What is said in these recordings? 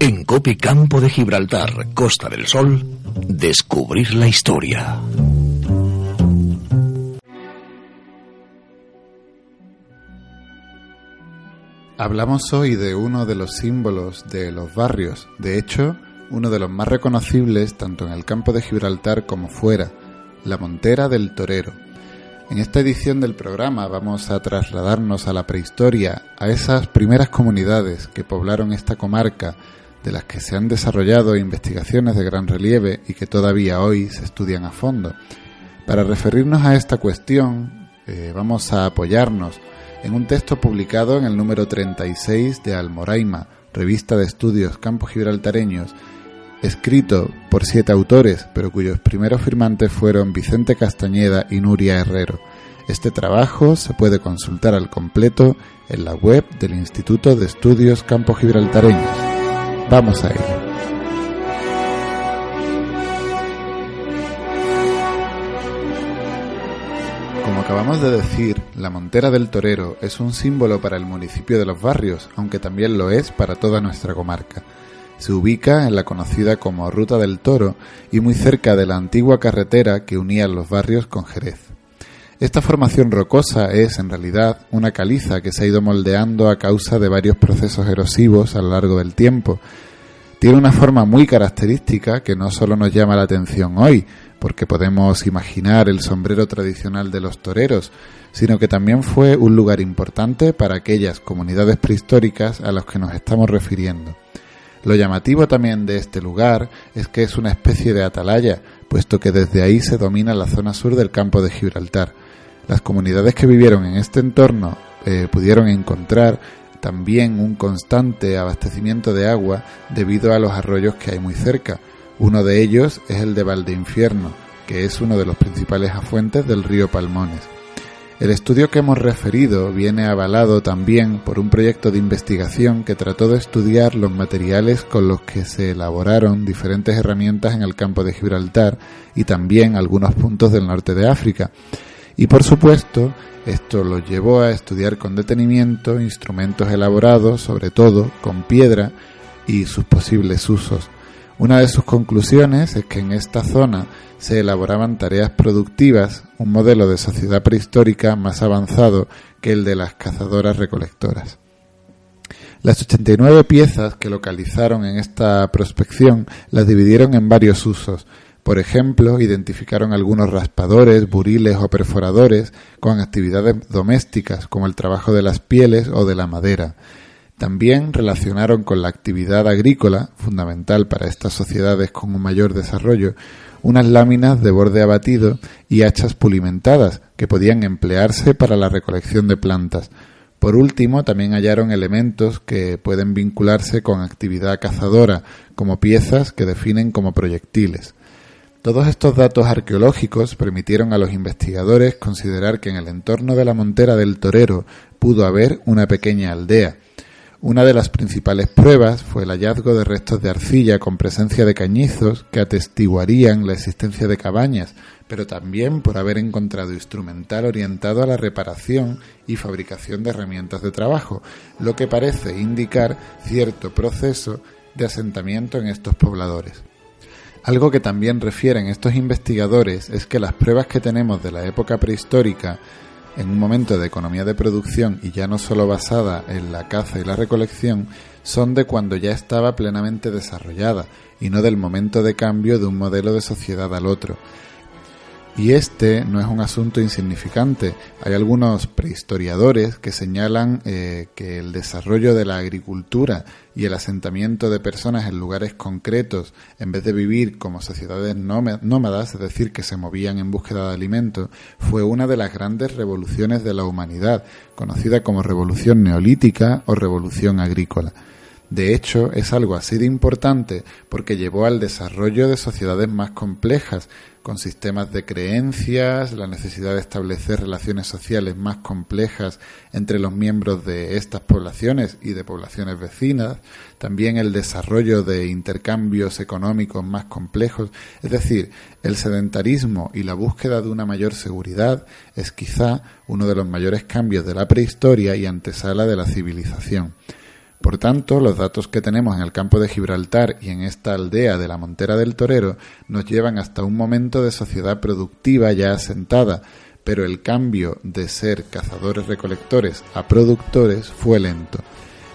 En Copi Campo de Gibraltar, Costa del Sol, descubrir la historia. Hablamos hoy de uno de los símbolos de los barrios, de hecho, uno de los más reconocibles tanto en el campo de Gibraltar como fuera, la Montera del Torero. En esta edición del programa vamos a trasladarnos a la prehistoria, a esas primeras comunidades que poblaron esta comarca, de las que se han desarrollado investigaciones de gran relieve y que todavía hoy se estudian a fondo. Para referirnos a esta cuestión, eh, vamos a apoyarnos en un texto publicado en el número 36 de Almoraima, revista de estudios campos gibraltareños, escrito por siete autores, pero cuyos primeros firmantes fueron Vicente Castañeda y Nuria Herrero. Este trabajo se puede consultar al completo en la web del Instituto de Estudios Campos Gibraltareños. Vamos a ello. Como acabamos de decir, la Montera del Torero es un símbolo para el municipio de Los Barrios, aunque también lo es para toda nuestra comarca. Se ubica en la conocida como Ruta del Toro y muy cerca de la antigua carretera que unía los barrios con Jerez. Esta formación rocosa es, en realidad, una caliza que se ha ido moldeando a causa de varios procesos erosivos a lo largo del tiempo. Tiene una forma muy característica que no solo nos llama la atención hoy, porque podemos imaginar el sombrero tradicional de los toreros, sino que también fue un lugar importante para aquellas comunidades prehistóricas a las que nos estamos refiriendo. Lo llamativo también de este lugar es que es una especie de atalaya, puesto que desde ahí se domina la zona sur del campo de Gibraltar. Las comunidades que vivieron en este entorno eh, pudieron encontrar también un constante abastecimiento de agua debido a los arroyos que hay muy cerca. Uno de ellos es el de Valdeinfierno, que es uno de los principales afluentes del río Palmones. El estudio que hemos referido viene avalado también por un proyecto de investigación que trató de estudiar los materiales con los que se elaboraron diferentes herramientas en el campo de Gibraltar y también algunos puntos del norte de África. Y por supuesto, esto los llevó a estudiar con detenimiento instrumentos elaborados, sobre todo con piedra, y sus posibles usos. Una de sus conclusiones es que en esta zona se elaboraban tareas productivas, un modelo de sociedad prehistórica más avanzado que el de las cazadoras recolectoras. Las 89 piezas que localizaron en esta prospección las dividieron en varios usos, por ejemplo, identificaron algunos raspadores, buriles o perforadores con actividades domésticas como el trabajo de las pieles o de la madera. También relacionaron con la actividad agrícola, fundamental para estas sociedades con un mayor desarrollo, unas láminas de borde abatido y hachas pulimentadas que podían emplearse para la recolección de plantas. Por último, también hallaron elementos que pueden vincularse con actividad cazadora, como piezas que definen como proyectiles. Todos estos datos arqueológicos permitieron a los investigadores considerar que en el entorno de la montera del Torero pudo haber una pequeña aldea. Una de las principales pruebas fue el hallazgo de restos de arcilla con presencia de cañizos que atestiguarían la existencia de cabañas, pero también por haber encontrado instrumental orientado a la reparación y fabricación de herramientas de trabajo, lo que parece indicar cierto proceso de asentamiento en estos pobladores. Algo que también refieren estos investigadores es que las pruebas que tenemos de la época prehistórica, en un momento de economía de producción y ya no solo basada en la caza y la recolección, son de cuando ya estaba plenamente desarrollada y no del momento de cambio de un modelo de sociedad al otro. Y este no es un asunto insignificante. Hay algunos prehistoriadores que señalan eh, que el desarrollo de la agricultura y el asentamiento de personas en lugares concretos, en vez de vivir como sociedades nómadas, es decir, que se movían en búsqueda de alimentos, fue una de las grandes revoluciones de la humanidad, conocida como revolución neolítica o revolución agrícola. De hecho, es algo así de importante porque llevó al desarrollo de sociedades más complejas, con sistemas de creencias, la necesidad de establecer relaciones sociales más complejas entre los miembros de estas poblaciones y de poblaciones vecinas, también el desarrollo de intercambios económicos más complejos, es decir, el sedentarismo y la búsqueda de una mayor seguridad es quizá uno de los mayores cambios de la prehistoria y antesala de la civilización. Por tanto, los datos que tenemos en el campo de Gibraltar y en esta aldea de la Montera del Torero nos llevan hasta un momento de sociedad productiva ya asentada, pero el cambio de ser cazadores-recolectores a productores fue lento.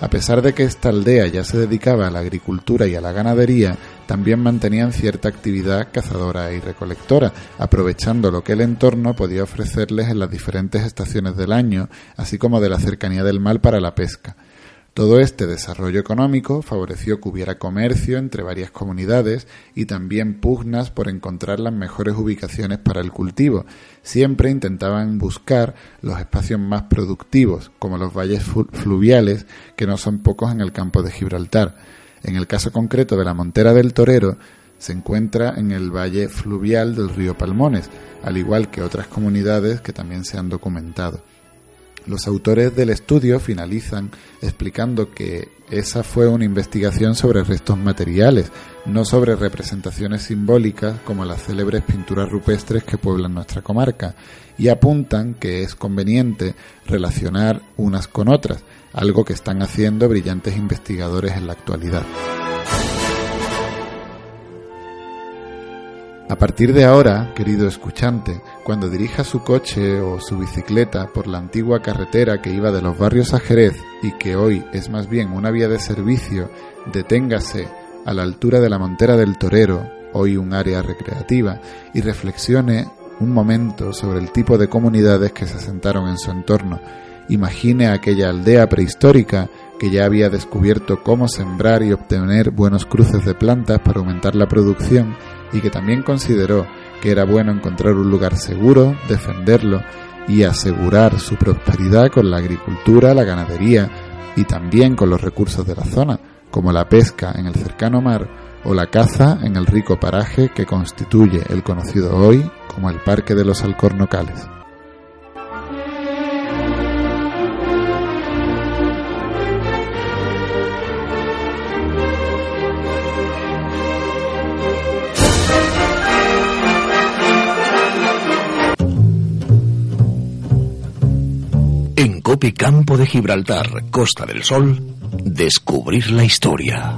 A pesar de que esta aldea ya se dedicaba a la agricultura y a la ganadería, también mantenían cierta actividad cazadora y recolectora, aprovechando lo que el entorno podía ofrecerles en las diferentes estaciones del año, así como de la cercanía del mar para la pesca. Todo este desarrollo económico favoreció que hubiera comercio entre varias comunidades y también pugnas por encontrar las mejores ubicaciones para el cultivo. Siempre intentaban buscar los espacios más productivos, como los valles fluviales, que no son pocos en el campo de Gibraltar. En el caso concreto de la Montera del Torero, se encuentra en el valle fluvial del río Palmones, al igual que otras comunidades que también se han documentado. Los autores del estudio finalizan explicando que esa fue una investigación sobre restos materiales, no sobre representaciones simbólicas como las célebres pinturas rupestres que pueblan nuestra comarca, y apuntan que es conveniente relacionar unas con otras, algo que están haciendo brillantes investigadores en la actualidad. A partir de ahora, querido escuchante, cuando dirija su coche o su bicicleta por la antigua carretera que iba de los barrios a Jerez y que hoy es más bien una vía de servicio, deténgase a la altura de la Montera del Torero, hoy un área recreativa, y reflexione un momento sobre el tipo de comunidades que se asentaron en su entorno. Imagine aquella aldea prehistórica que ya había descubierto cómo sembrar y obtener buenos cruces de plantas para aumentar la producción y que también consideró que era bueno encontrar un lugar seguro, defenderlo y asegurar su prosperidad con la agricultura, la ganadería y también con los recursos de la zona, como la pesca en el cercano mar o la caza en el rico paraje que constituye el conocido hoy como el Parque de los Alcornocales. Campo de Gibraltar, Costa del Sol, descubrir la historia.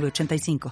906985.